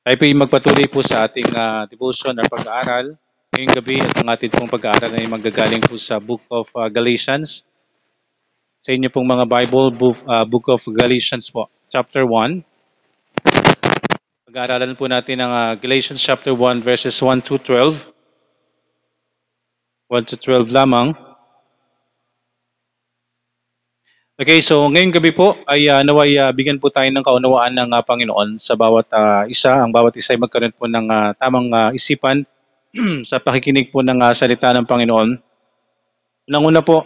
Tayo po magpatuloy po sa ating ah, devotion or pag-aaral ngayong gabi at ang ating pong pag-aaral ay manggagaling po sa Book of ah, Galatians. Sa inyo pong mga Bible, book, ah, Book of Galatians po, chapter 1. Pag-aaralan po natin ang ah, Galatians chapter 1 verses 1 to 12. 1 to 12 lamang. Okay, so ngayong gabi po ay ah, naway ah, bigyan po tayo ng kaunawaan ng ah, Panginoon sa bawat ah, isa. Ang bawat isa ay magkaroon po ng ah, tamang ah, isipan sa pakikinig po ng ah, salita ng Panginoon. Unang-una po,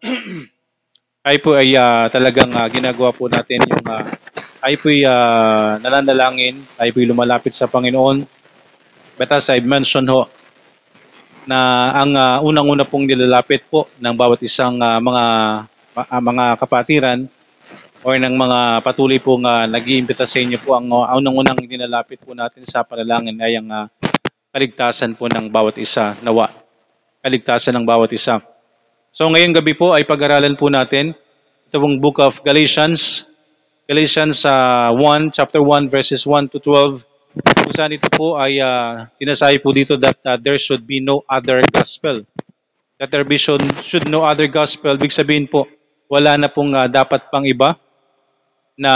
ay po ay ah, talagang ah, ginagawa po natin yung uh, ay po ay ah, nananalangin, ay po ay lumalapit sa Panginoon. But as I mentioned ho, na ang ah, unang-una pong nilalapit po ng bawat isang ah, mga ah, mga kapatiran or ng mga patuloy pong uh, nag-iimbita sa inyo po ang uh, unang-unang nilalapit po natin sa panalangin ay ang ah, kaligtasan po ng bawat isa nawa. Kaligtasan ng bawat isa. So ngayong gabi po ay pag-aralan po natin ito pong book of Galatians. Galatians ah, 1 chapter 1 verses 1 to 12 kung saan ito po ay uh, sinasabi po dito that uh, there should be no other gospel. That there be should, should no other gospel. Big sabihin po wala na pong ah, dapat pang iba na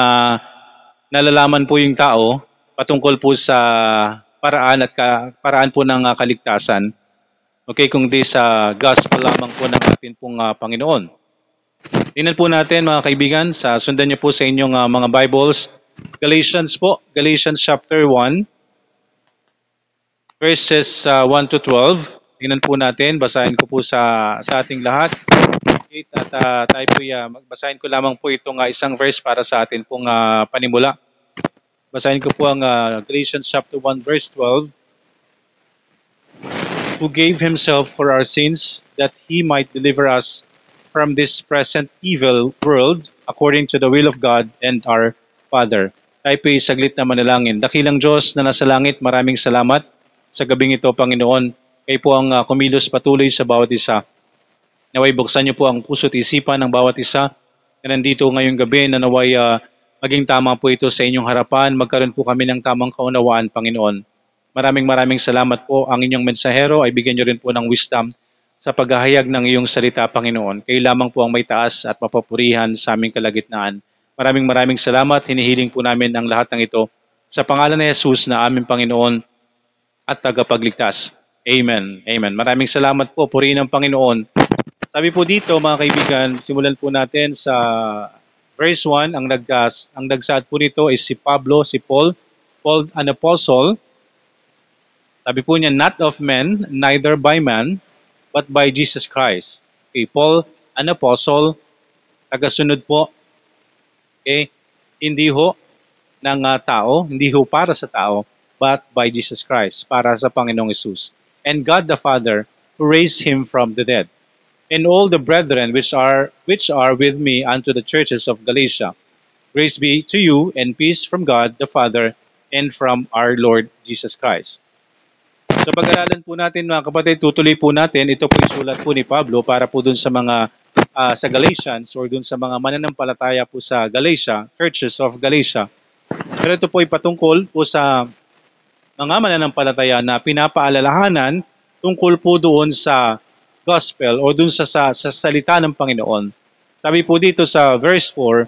nalalaman po yung tao patungkol po sa paraan at ka, paraan po ng ah, kaligtasan. Okay, kung di sa gospel lamang po ng ating pong ah, Panginoon. Tingnan po natin mga kaibigan, sa sundan niyo po sa inyong ah, mga Bibles, Galatians po, Galatians chapter 1, verses ah, 1 to 12. Tingnan po natin, basahin ko po sa, sa ating lahat. Okay, at ah, tayo po, uh, magbasahin ko lamang po itong ah, isang verse para sa atin pong ah, panimula. Basahin ko po ang ah, Galatians chapter 1 verse 12. Who gave himself for our sins that he might deliver us from this present evil world according to the will of God and our Father. Tayo po saglit na manalangin. Dakilang Diyos na nasa langit, maraming salamat sa gabing ito, Panginoon. Kayo po ang ah, kumilos patuloy sa bawat isa. Naway buksan niyo po ang puso't isipan ng bawat isa na nandito ngayong gabi na naway ah, maging tama po ito sa inyong harapan. Magkaroon po kami ng tamang kaunawaan, Panginoon. Maraming maraming salamat po. Ang inyong mensahero ay bigyan niyo rin po ng wisdom sa paghahayag ng iyong salita, Panginoon. Kayo lamang po ang may taas at mapapurihan sa aming kalagitnaan. Maraming maraming salamat. Hinihiling po namin ang lahat ng ito sa pangalan ni Jesus na aming Panginoon at tagapagligtas. Amen. Amen. Maraming salamat po. Purihin ang Panginoon. Sabi po dito mga kaibigan, simulan po natin sa verse 1. Ang, nagdas, ang nagsaad po nito is si Pablo, si Paul. Paul an apostle. Sabi po niya, not of men, neither by man, but by Jesus Christ. Okay, Paul an apostle, tagasunod po. Okay, hindi ho ng ah, tao, hindi ho para sa tao, but by Jesus Christ, para sa Panginoong Yesus. And God the Father, who raised him from the dead and all the brethren which are which are with me unto the churches of Galatia. Grace be to you and peace from God the Father and from our Lord Jesus Christ. Sa pag-aralan po natin mga kapatid, tutuloy po natin, ito po yung sulat po ni Pablo para po dun sa mga ah, sa Galatians or dun sa mga mananampalataya po sa Galatia, churches of Galatia. Pero ito po ay patungkol po sa mga mananampalataya na pinapaalalahanan tungkol po doon sa gospel o dun sa, sa, sa salita ng Panginoon. Sabi po dito sa verse 4,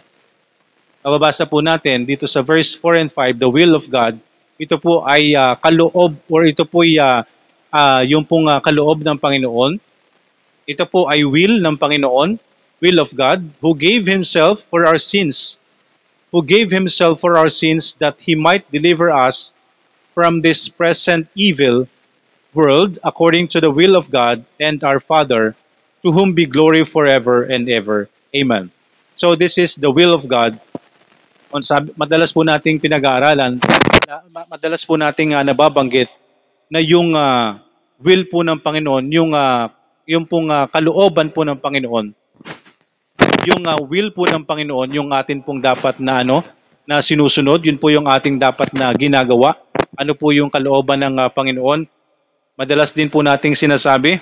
nababasa po natin dito sa verse 4 and 5, the will of God, ito po ay ah, kaloob or ito po ay ah, ah, yung pong ah, kaloob ng Panginoon. Ito po ay will ng Panginoon, will of God, who gave Himself for our sins, who gave Himself for our sins that He might deliver us from this present evil world according to the will of God and our Father, to whom be glory forever and ever. Amen. So this is the will of God. On sabi, madalas po nating pinag-aaralan, na- ma- madalas po nating ah, nababanggit na yung ah, will po ng Panginoon, yung ah, yung pong ah, kalooban po ng Panginoon, yung ah, will po ng Panginoon, yung atin pong dapat na ano, na sinusunod, yun po yung ating dapat na ginagawa. Ano po yung kalooban ng ah, Panginoon? Madalas din po nating sinasabi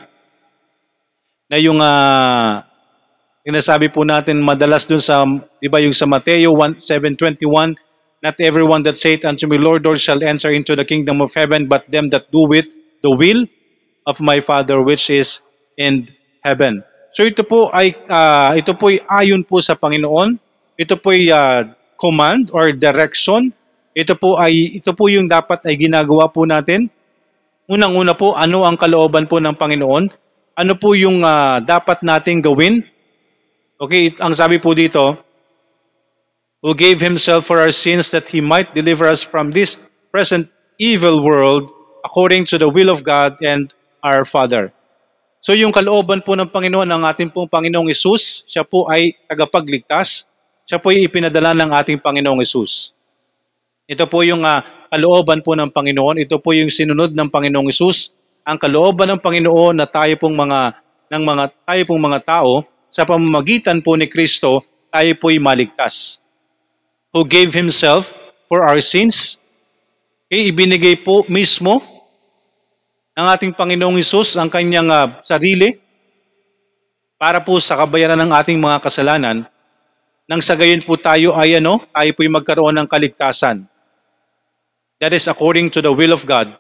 na yung ah, sinasabi po natin madalas dun sa, di ba yung sa Mateo 1, 7.21, Not everyone that saith unto me, Lord, Lord, shall enter into the kingdom of heaven, but them that do with the will of my Father which is in heaven. So ito po ay ah, ito po ay ayon po sa Panginoon. Ito po ay ah, command or direction. Ito po ay ito po yung dapat ay ginagawa po natin. Unang-una po, ano ang kalooban po ng Panginoon? Ano po yung ah, dapat nating gawin? Okay, ang sabi po dito, who gave himself for our sins that he might deliver us from this present evil world according to the will of God and our Father. So yung kalooban po ng Panginoon, ang ating pong Panginoong Isus, siya po ay tagapagligtas. Siya po ay ipinadala ng ating Panginoong Isus. Ito po yung ah, kalooban po ng Panginoon. Ito po yung sinunod ng Panginoong Isus. Ang kalooban ng Panginoon na tayo pong mga ng mga tayo pong mga tao sa pamamagitan po ni Kristo, tayo po'y maligtas. Who gave himself for our sins. Okay, ibinigay po mismo ng ating Panginoong Isus ang kanyang ah, sarili para po sa kabayaran ng ating mga kasalanan nang sa gayon po tayo ay ano, tayo po'y magkaroon ng kaligtasan. That is according to the will of God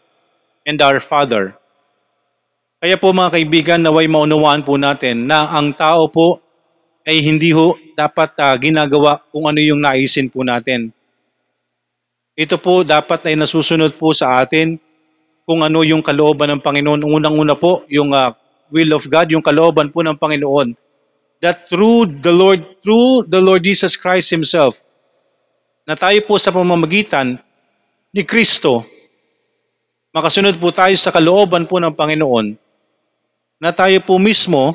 and our Father. Kaya po mga kaibigan, naway maunawaan po natin na ang tao po ay hindi ho dapat ah, ginagawa kung ano yung naisin po natin. Ito po dapat ay nasusunod po sa atin kung ano yung kalooban ng Panginoon. Unang-una po, yung ah, will of God, yung kalooban po ng Panginoon. That through the Lord, through the Lord Jesus Christ Himself, na tayo po sa pamamagitan ni Kristo, makasunod po tayo sa kalooban po ng Panginoon, na tayo po mismo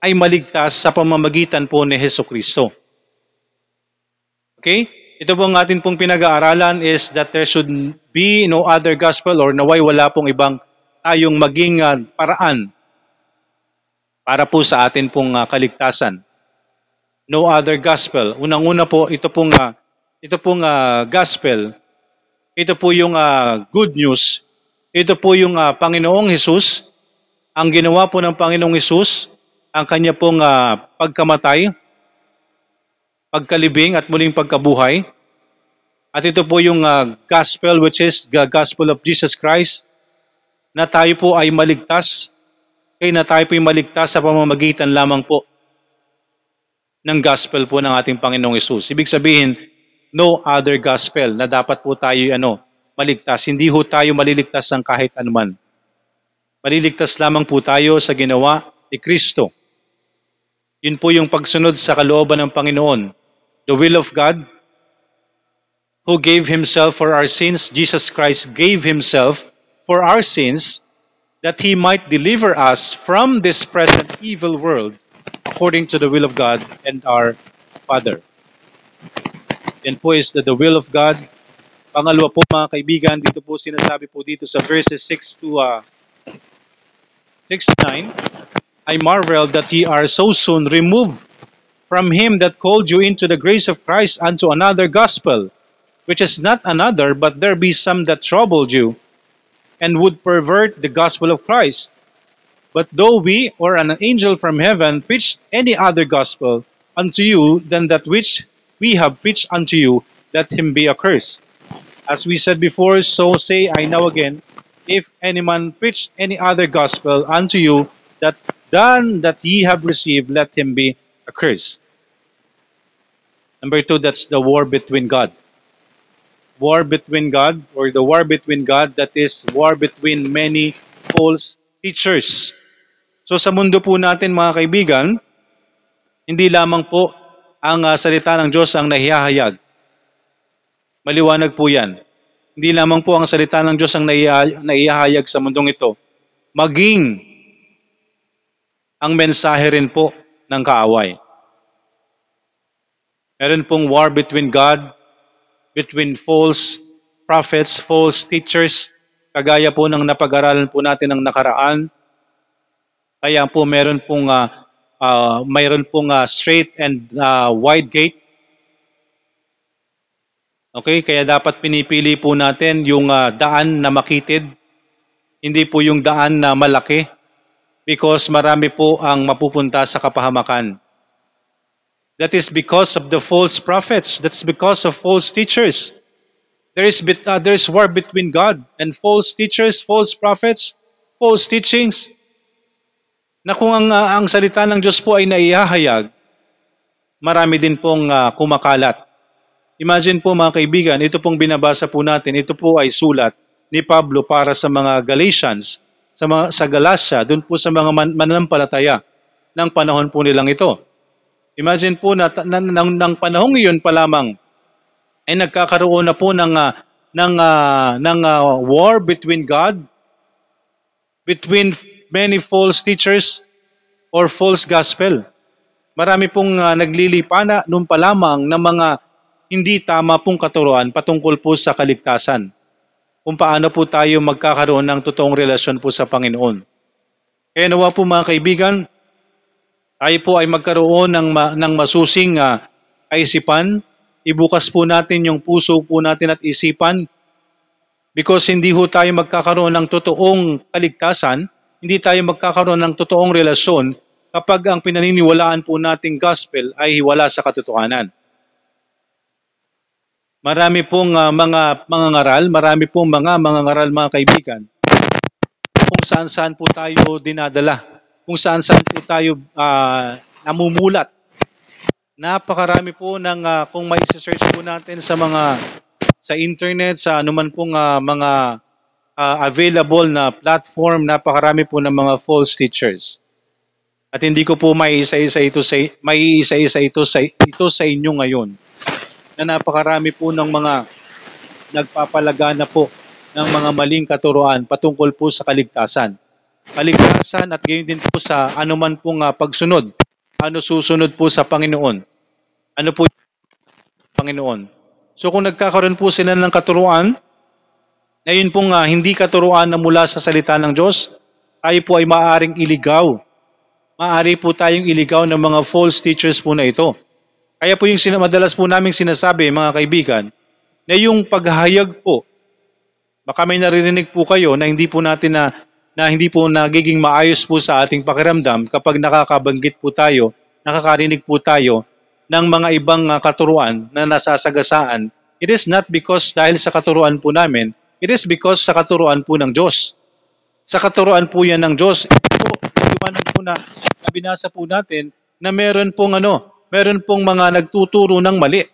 ay maligtas sa pamamagitan po ni Heso Kristo. Okay? Ito po ang atin pong pinag-aaralan is that there should be no other gospel or naway wala pong ibang tayong maging ah, paraan para po sa atin pong ah, kaligtasan. No other gospel. Unang-una po, ito pong, ah, ito pong ah, gospel, ito po yung ah, good news, ito po yung ah, Panginoong Hesus, ang ginawa po ng Panginoong Hesus, ang kanya pong ah, pagkamatay, pagkalibing at muling pagkabuhay. At ito po yung ah, gospel which is the gospel of Jesus Christ na tayo po ay maligtas kaya na tayo po ay maligtas sa pamamagitan lamang po ng gospel po ng ating Panginoong Yesus. Ibig sabihin, no other gospel na dapat po tayo ano, maligtas. Hindi ho tayo maliligtas ng kahit anuman. Maliligtas lamang po tayo sa ginawa ni Kristo. Yun po yung pagsunod sa kalooban ng Panginoon. The will of God, who gave Himself for our sins, Jesus Christ gave Himself for our sins, that He might deliver us from this present evil world, according to the will of God and our Father. Yan po is the, the will of God. Pangalawa po mga kaibigan, dito po sinasabi po dito sa verses 6 to uh, 6 to 9, I marvel that ye are so soon removed from him that called you into the grace of Christ unto another gospel, which is not another, but there be some that troubled you, and would pervert the gospel of Christ. But though we or an angel from heaven preached any other gospel unto you than that which we have preached unto you, let him be accursed. As we said before, so say I now again, if any man preach any other gospel unto you that than that ye have received, let him be accursed. Number two, that's the war between God. War between God, or the war between God, that is war between many false teachers. So sa mundo po natin mga kaibigan, hindi lamang po ang ah, salita ng Diyos ang nahihayag. Maliwanag po yan. Hindi lamang po ang salita ng Diyos ang naiha- naihahayag sa mundong ito. Maging ang mensahe rin po ng kaaway. Meron pong war between God, between false prophets, false teachers, kagaya po ng napag-aralan po natin ng nakaraan. Kaya po meron pong ah, ah, mayroon pong ah, straight and ah, wide gate. Okay, kaya dapat pinipili po natin yung ah, daan na makitid, hindi po yung daan na malaki because marami po ang mapupunta sa kapahamakan. That is because of the false prophets. That's because of false teachers. There is uh, there is war between God and false teachers, false prophets, false teachings. Na kung ang, uh, ang salita ng Diyos po ay naihahayag, marami din pong uh, kumakalat. Imagine po mga kaibigan, ito pong binabasa po natin, ito po ay sulat ni Pablo para sa mga Galatians, sa mga sa Galatia, doon po sa mga man, mananampalataya ng panahon po nilang ito. Imagine po na, na, na ng panahong iyon pa lamang ay nagkakaroon na po ng uh, ng uh, ng uh, war between God between many false teachers or false gospel. Marami pong uh, naglilipana noon pa lamang ng mga hindi tama pong katuruan patungkol po sa kaligtasan. Kung paano po tayo magkakaroon ng totoong relasyon po sa Panginoon. Kaya nawa po mga kaibigan, tayo po ay magkaroon ng, ma, ng masusing uh, kaisipan, ibukas po natin yung puso po natin at isipan because hindi ho tayo magkakaroon ng totoong kaligtasan, hindi tayo magkakaroon ng totoong relasyon kapag ang pinaniniwalaan po nating gospel ay wala sa katotohanan. Marami pong uh, mga mga ngaral, marami pong mga mga ngaral mga kaibigan kung saan-saan po tayo dinadala, kung saan-saan po tayo uh, namumulat. Napakarami po ng uh, kung may search po natin sa mga sa internet, sa anuman pong uh, mga uh, available na platform, napakarami po ng mga false teachers. At hindi ko po may isa-isa ito sa may isa-isa ito sa ito sa inyo ngayon na napakarami po ng mga nagpapalagana po ng mga maling katuruan patungkol po sa kaligtasan. Kaligtasan at gayon din po sa anuman pong uh, pagsunod. Ano susunod po sa Panginoon? Ano po Panginoon? So kung nagkakaroon po sila ng katuruan, na yun pong uh, hindi katuruan na mula sa salita ng Diyos, tayo po ay maaaring iligaw. Maari po tayong iligaw ng mga false teachers po na ito. Kaya po yung madalas po naming sinasabi, mga kaibigan, na yung paghahayag po, baka may naririnig po kayo na hindi po natin na, na hindi po nagiging maayos po sa ating pakiramdam kapag nakakabanggit po tayo, nakakarinig po tayo ng mga ibang uh, katuruan na nasasagasaan. It is not because dahil sa katuruan po namin, it is because sa katuruan po ng Diyos. Sa katuruan po yan ng Diyos, ito po, liwanag po na, na binasa po natin na meron pong ano, meron pong mga nagtuturo ng mali.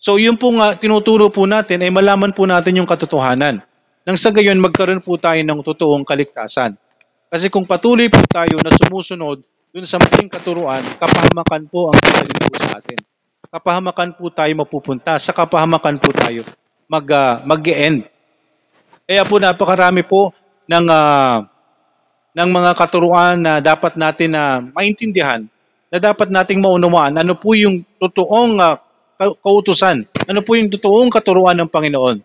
So yung pong uh, tinuturo po natin ay malaman po natin yung katotohanan. Nang sa gayon magkaroon po tayo ng totoong kaligtasan. Kasi kung patuloy po tayo na sumusunod dun sa maling katuruan, kapahamakan po ang dadalhin po sa atin. Kapahamakan po tayo mapupunta. Sa kapahamakan po tayo mag, uh, mag-end. Kaya po napakarami po ng, uh, ng mga katuruan na dapat natin na uh, maintindihan na dapat nating maunawaan ano po yung totoong uh, kautusan, ano po yung totoong katuruan ng Panginoon.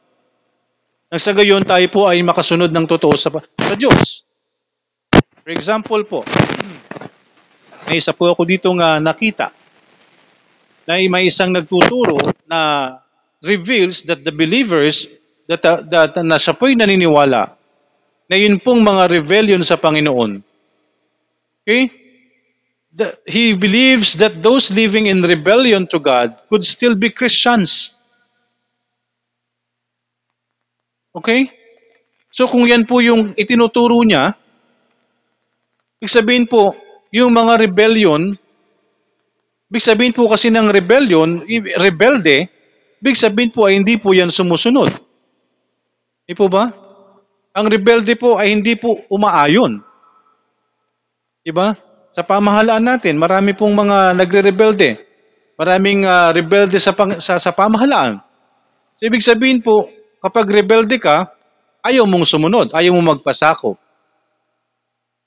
Nang sa gayon tayo po ay makasunod ng totoo sa, sa Diyos. For example po, may isa po ako dito nga nakita na may isang nagtuturo na reveals that the believers that, uh, that na siya po'y naniniwala na yun pong mga rebellion sa Panginoon. Okay? the, he believes that those living in rebellion to God could still be Christians. Okay? So kung yan po yung itinuturo niya, ibig sabihin po, yung mga rebellion, ibig sabihin po kasi ng rebellion, rebelde, ibig sabihin po ay hindi po yan sumusunod. Di po ba? Ang rebelde po ay hindi po umaayon. Di ba? sa pamahalaan natin. Marami pong mga nagre-rebelde. Maraming uh, rebelde sa, pang, sa, sa pamahalaan. So, ibig sabihin po, kapag rebelde ka, ayaw mong sumunod, ayaw mong magpasako.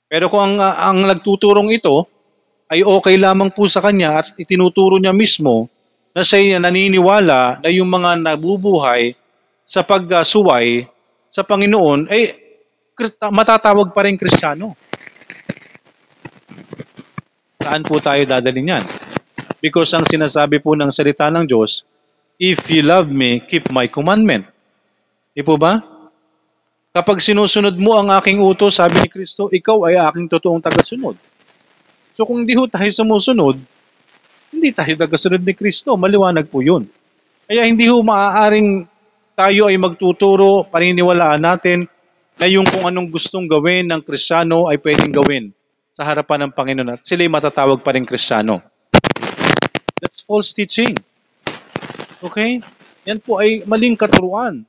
Pero kung ang, uh, ang nagtuturong ito ay okay lamang po sa kanya at itinuturo niya mismo na siya naniniwala na yung mga nabubuhay sa pagsuway sa Panginoon ay matatawag pa rin Kristiyano. Saan po tayo dadalhin yan? Because ang sinasabi po ng salita ng Diyos, If you love me, keep my commandment. Di po ba? Kapag sinusunod mo ang aking utos, sabi ni Kristo, ikaw ay aking totoong tagasunod. So kung hindi ho tayo sumusunod, hindi tayo tagasunod ni Kristo. Maliwanag po yun. Kaya hindi ho maaaring tayo ay magtuturo, paniniwalaan natin na yung kung anong gustong gawin ng Kristiyano ay pwedeng gawin sa harapan ng Panginoon at sila'y matatawag pa rin Kristiyano. That's false teaching. Okay? Yan po ay maling katuruan.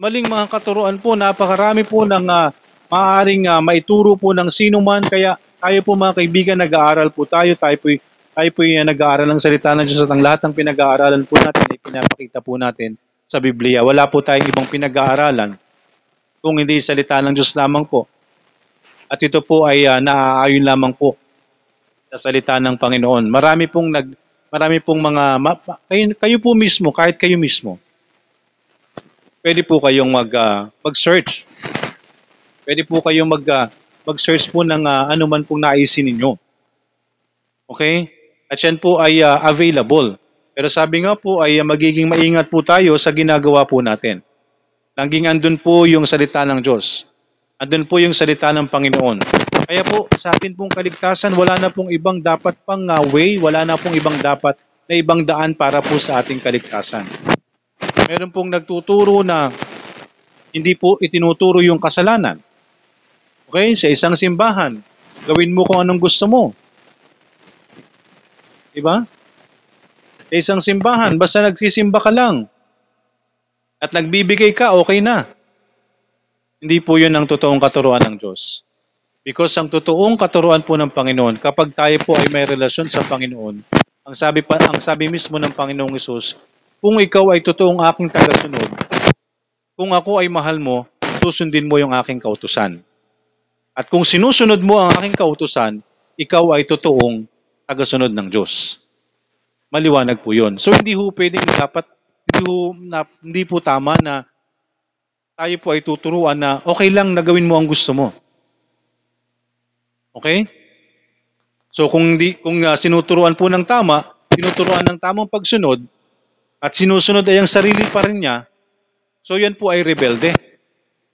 Maling mga katuruan po, napakarami po ng ah, maaaring ah, maituro po ng sino man. Kaya tayo po mga kaibigan, nag-aaral po tayo. Tayo po, tayo po yung nag-aaral ng salita ng Diyos at ang lahat ng pinag-aaralan po natin ay pinapakita po natin sa Biblia. Wala po tayong ibang pinag-aaralan kung hindi salita ng Diyos lamang po. At ito po ay ah, naaayon lamang po sa salita ng Panginoon. Marami pong nag marami pong mga ma- kayo, kayo po mismo, kahit kayo mismo. Pwede po kayong mag ah, mag-search. Pwede po kayong mag ah, mag-search po ng ah, ano man pong naisin ninyo. Okay? At yan po ay ah, available. Pero sabi nga po ay ah, magiging maingat po tayo sa ginagawa po natin. Naging andun po yung salita ng Diyos. Andun po yung salita ng Panginoon. Kaya po sa atin pong kaligtasan, wala na pong ibang dapat pang ah, way, wala na pong ibang dapat na ibang daan para po sa ating kaligtasan. Meron pong nagtuturo na hindi po itinuturo yung kasalanan. Okay? Sa isang simbahan, gawin mo kung anong gusto mo. Diba? Sa isang simbahan, basta nagsisimba ka lang at nagbibigay ka, okay na. Hindi po yun ang totoong katuruan ng Diyos. Because ang totoong katuruan po ng Panginoon, kapag tayo po ay may relasyon sa Panginoon, ang sabi pa ang sabi mismo ng Panginoong Hesus, kung ikaw ay totoong aking tagasunod, kung ako ay mahal mo, susundin mo yung aking kautusan. At kung sinusunod mo ang aking kautusan, ikaw ay totoong tagasunod ng Diyos. Maliwanag po yun. So hindi ho pwedeng dapat, hindi, ho, na, hindi po tama na tayo po ay tuturuan na okay lang na gawin mo ang gusto mo. Okay? So kung di kung uh, sinuturuan po ng tama, sinuturuan ng tamang pagsunod at sinusunod ay ang sarili pa rin niya, so yan po ay rebelde.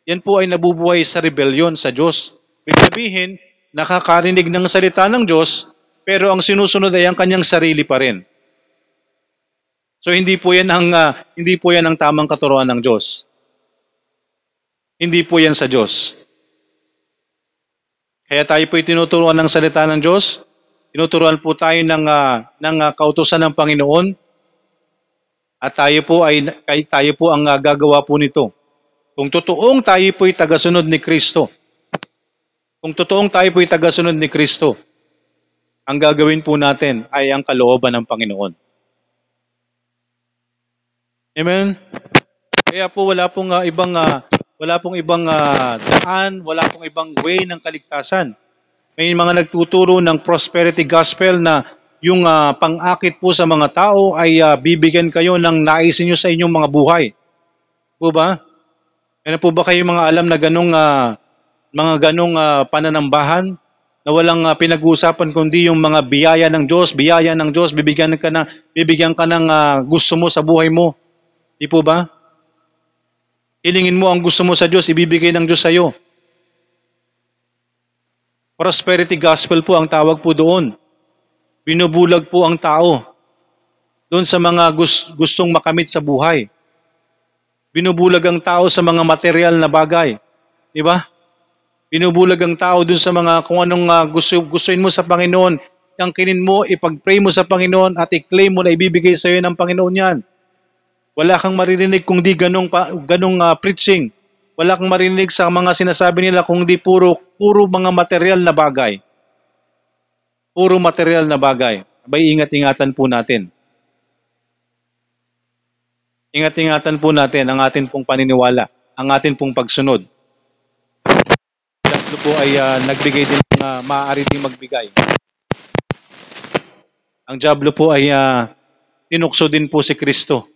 Yan po ay nabubuhay sa rebellion sa Diyos. Ibig sabihin, nakakarinig ng salita ng Diyos, pero ang sinusunod ay ang kanyang sarili pa rin. So hindi po yan ang uh, hindi po yan ang tamang katuruan ng Diyos. Hindi po yan sa Diyos. Kaya tayo po tinuturuan ng salita ng Diyos. Tinuturuan po tayo ng, uh, ng uh, kautusan ng Panginoon. At tayo po ay kay tayo po ang uh, gagawa po nito. Kung totoong tayo po ay tagasunod ni Kristo. Kung totoong tayo po ay tagasunod ni Kristo, ang gagawin po natin ay ang kalooban ng Panginoon. Amen. Kaya po wala pong uh, ibang uh, wala pong ibang uh, daan, wala pong ibang way ng kaligtasan. May mga nagtuturo ng prosperity gospel na yung uh, pang-akit po sa mga tao ay uh, bibigyan kayo ng naisin nyo sa inyong mga buhay. Po ba? Ano po ba kayo mga alam na ganong uh, mga ganong uh, pananambahan na walang uh, pinag-uusapan kundi yung mga biyaya ng Diyos, biyaya ng Diyos, bibigyan ka na bibigyan ka ng uh, gusto mo sa buhay mo. Di po ba? Ilingin mo ang gusto mo sa Diyos, ibibigay ng Diyos sa iyo. Prosperity gospel po ang tawag po doon. Binubulag po ang tao doon sa mga gustong makamit sa buhay. Binubulag ang tao sa mga material na bagay. Di ba? Binubulag ang tao doon sa mga kung anong uh, gusto, gustuin mo sa Panginoon. Yang kinin mo, ipag-pray mo sa Panginoon at i-claim mo na ibibigay sa iyo ng Panginoon yan. Wala kang maririnig kung di ganong, ganong uh, preaching. Wala kang marinig sa mga sinasabi nila kung di puro, puro mga material na bagay. Puro material na bagay. Abay, ingat-ingatan po natin. Ingat-ingatan po natin ang atin pong paniniwala, ang atin pong pagsunod. Tatlo po ay uh, nagbigay din ng uh, maaari din magbigay. Ang Diablo po ay uh, tinukso din po si Kristo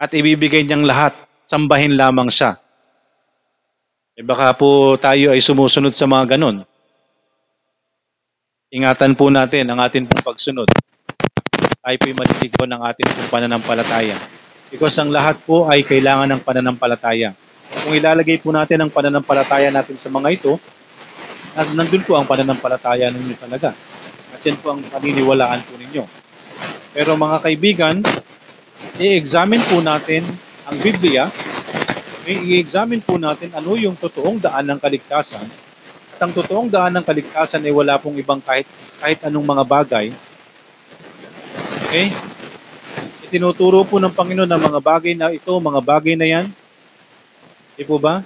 at ibibigay niyang lahat, sambahin lamang siya. E baka po tayo ay sumusunod sa mga ganon. Ingatan po natin ang ating pong pagsunod. Tayo po'y maliligaw ng ating pong pananampalataya. Because ang lahat po ay kailangan ng pananampalataya. Kung ilalagay po natin ang pananampalataya natin sa mga ito, nandun po ang pananampalataya ninyo talaga. At yan po ang paniniwalaan po ninyo. Pero mga kaibigan, i-examine po natin ang Biblia, i-examine po natin ano yung totoong daan ng kaligtasan. At ang totoong daan ng kaligtasan ay wala pong ibang kahit, kahit anong mga bagay. Okay? Itinuturo po ng Panginoon ng mga bagay na ito, mga bagay na yan. Di po ba?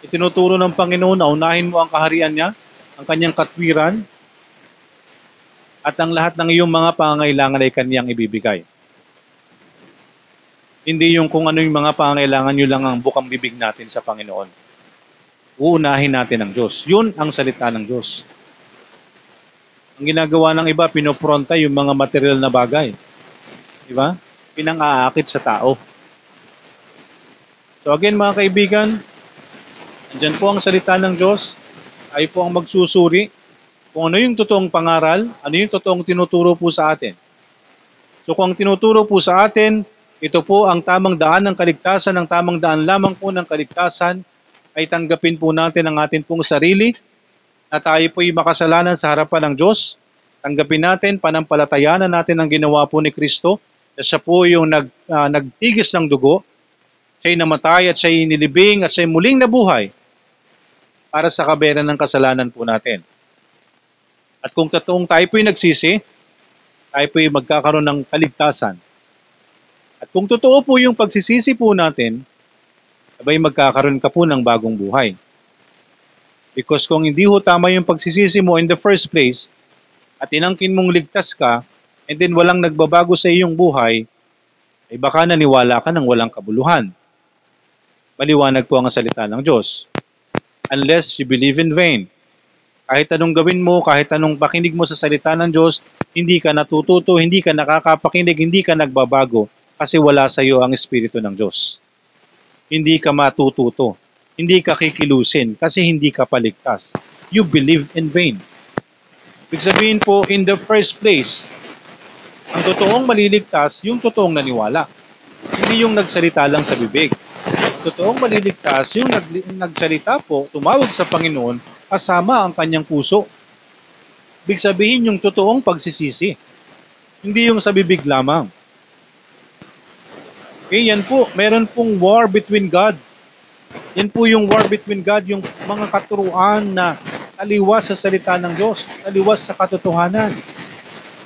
Itinuturo ng Panginoon na unahin mo ang kaharian niya, ang kanyang katwiran, at ang lahat ng iyong mga pangangailangan ay kanyang ibibigay. Hindi yung kung ano yung mga pangangailangan nyo lang ang bukang bibig natin sa Panginoon. Uunahin natin ang Diyos. Yun ang salita ng Diyos. Ang ginagawa ng iba, pinopronta yung mga material na bagay. Di ba? Pinang-aakit sa tao. So again mga kaibigan, andyan po ang salita ng Diyos. Ay po ang magsusuri kung ano yung totoong pangaral, ano yung totoong tinuturo po sa atin. So kung ang tinuturo po sa atin, ito po ang tamang daan ng kaligtasan, ang tamang daan lamang po ng kaligtasan, ay tanggapin po natin ang atin pong sarili, na tayo po'y makasalanan sa harapan ng Diyos. Tanggapin natin, panampalatayanan natin ang ginawa po ni Kristo, na siya po yung nag, uh, nagtigis ng dugo, siya'y namatay at siya'y nilibing at siya'y muling nabuhay para sa kaberan ng kasalanan po natin. At kung totoong tayo po'y nagsisi, tayo po'y magkakaroon ng kaligtasan. At kung totoo po yung pagsisisi po natin, sabay magkakaroon ka po ng bagong buhay. Because kung hindi ho tama yung pagsisisi mo in the first place, at inangkin mong ligtas ka, and then walang nagbabago sa iyong buhay, ay baka naniwala ka ng walang kabuluhan. Maliwanag po ang salita ng Diyos. Unless you believe in vain. Kahit anong gawin mo, kahit anong pakinig mo sa salita ng Diyos, hindi ka natututo, hindi ka nakakapakinig, hindi ka nagbabago kasi wala sa iyo ang Espiritu ng Diyos. Hindi ka matututo, hindi ka kikilusin kasi hindi ka paligtas. You believe in vain. Ibig sabihin po, in the first place, ang totoong maliligtas, yung totoong naniwala. Hindi yung nagsalita lang sa bibig. Totoong maliligtas, yung nag, nagsalita po, tumawag sa Panginoon, kasama ang kanyang puso. Ibig sabihin yung totoong pagsisisi. Hindi yung sa bibig lamang. Okay, yan po. Meron pong war between God. Yan po yung war between God, yung mga katuruan na taliwas sa salita ng Diyos, taliwas sa katotohanan.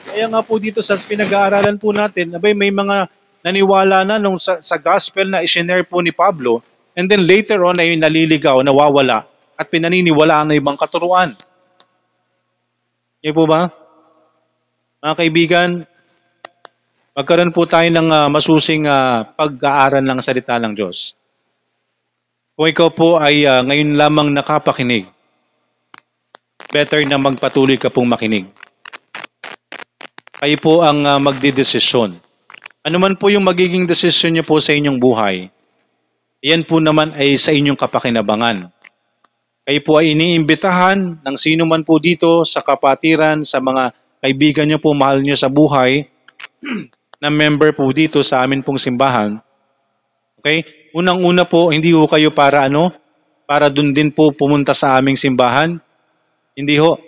Kaya nga po dito sa pinag-aaralan po natin, abay may mga naniwala na nung sa, sa gospel na isinare po ni Pablo, and then later on ay naliligaw, nawawala, at pinaniniwalaan ng ibang katuruan. Yan po ba? Mga kaibigan, magkaroon po tayo ng uh, masusing uh, pag-aaral ng salita ng Diyos. Kung ikaw po ay uh, ngayon lamang nakapakinig, better na magpatuloy ka pong makinig. Kayo po ang uh, magdidesisyon. Ano man po yung magiging desisyon niyo po sa inyong buhay, yan po naman ay sa inyong kapakinabangan. Kayo po ay iniimbitahan ng sino man po dito sa kapatiran, sa mga kaibigan nyo po, mahal nyo sa buhay, na member po dito sa amin pong simbahan. Okay? Unang-una po, hindi ho kayo para ano? Para dun din po pumunta sa aming simbahan. Hindi ho.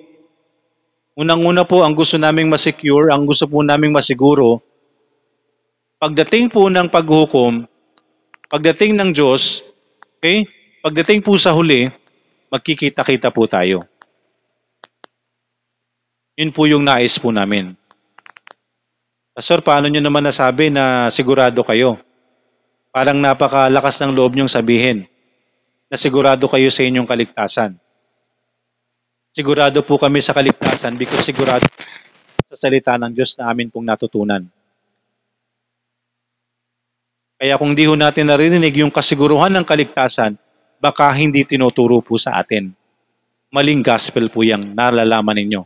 Unang-una po, ang gusto naming masecure, ang gusto po naming masiguro, pagdating po ng paghukom, pagdating ng Diyos, okay? Pagdating po sa huli, magkikita-kita po tayo. Yun po yung nais po namin. Pastor, paano nyo naman nasabi na sigurado kayo? Parang napakalakas ng loob nyong sabihin na sigurado kayo sa inyong kaligtasan. Sigurado po kami sa kaligtasan because sigurado sa salita ng Diyos na amin pong natutunan. Kaya kung di ho natin naririnig yung kasiguruhan ng kaligtasan, baka hindi tinuturo po sa atin. Maling gospel po yung nalalaman ninyo.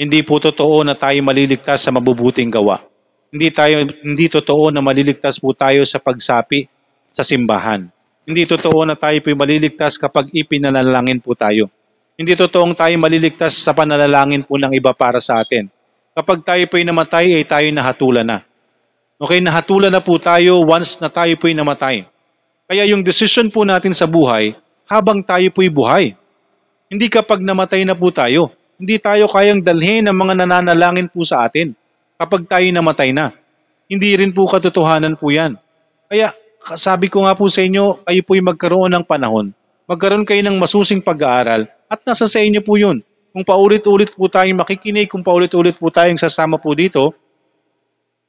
Hindi po totoo na tayo maliligtas sa mabubuting gawa. Hindi tayo hindi totoo na maliligtas po tayo sa pagsapi sa simbahan. Hindi totoo na tayo po maliligtas kapag ipinanalangin po tayo. Hindi totoong tayo maliligtas sa panalangin po ng iba para sa atin. Kapag tayo po'y namatay, ay tayo nahatulan na. Okay, nahatulan na po tayo once na tayo po'y namatay. Kaya yung decision po natin sa buhay, habang tayo po'y buhay. Hindi kapag namatay na po tayo. Hindi tayo kayang dalhin ng mga nananalangin po sa atin kapag tayo namatay na. Hindi rin po katotohanan po yan. Kaya sabi ko nga po sa inyo, kayo po'y magkaroon ng panahon. Magkaroon kayo ng masusing pag-aaral at nasa sa inyo po yun. Kung paulit-ulit po tayong makikinig, kung paulit-ulit po tayong sasama po dito,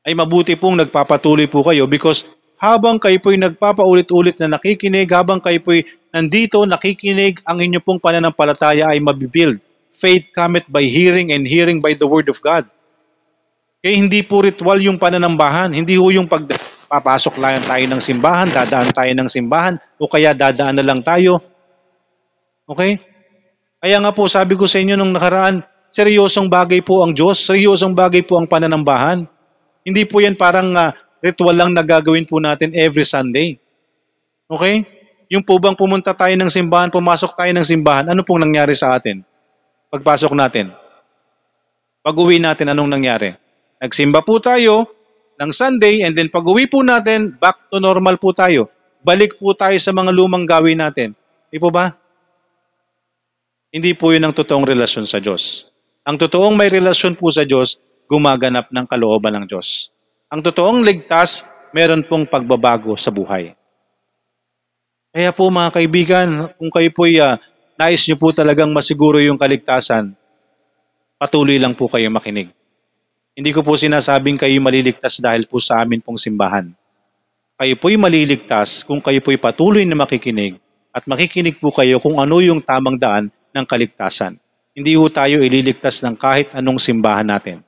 ay mabuti pong nagpapatuloy po kayo because habang kayo po'y nagpapaulit-ulit na nakikinig, habang kayo po'y nandito nakikinig, ang inyo pong pananampalataya ay mabibuild. Faith cometh by hearing and hearing by the word of God. Kaya hindi po ritual yung pananambahan, hindi ho yung pag papasok lang tayo ng simbahan, dadaan tayo ng simbahan, o kaya dadaan na lang tayo. Okay? Kaya nga po sabi ko sa inyo nung nakaraan, seryosong bagay po ang Diyos, seryosong bagay po ang pananambahan. Hindi po yan parang ah, ritual lang na gagawin po natin every Sunday. Okay? Yung po bang pumunta tayo ng simbahan, pumasok tayo ng simbahan, ano pong nangyari sa atin? Pagpasok natin. Pag uwi natin, anong nangyari? Nagsimba po tayo ng Sunday and then pag uwi po natin, back to normal po tayo. Balik po tayo sa mga lumang gawin natin. Di po ba? Hindi po yun ang totoong relasyon sa Diyos. Ang totoong may relasyon po sa Diyos, gumaganap ng kalooban ng Diyos. Ang totoong ligtas, meron pong pagbabago sa buhay. Kaya po mga kaibigan, kung kayo po uh, nais nyo po talagang masiguro yung kaligtasan, patuloy lang po kayo makinig. Hindi ko po sinasabing kayo maliligtas dahil po sa amin pong simbahan. Kayo po'y maliligtas kung kayo po'y patuloy na makikinig at makikinig po kayo kung ano yung tamang daan ng kaligtasan. Hindi po tayo ililigtas ng kahit anong simbahan natin.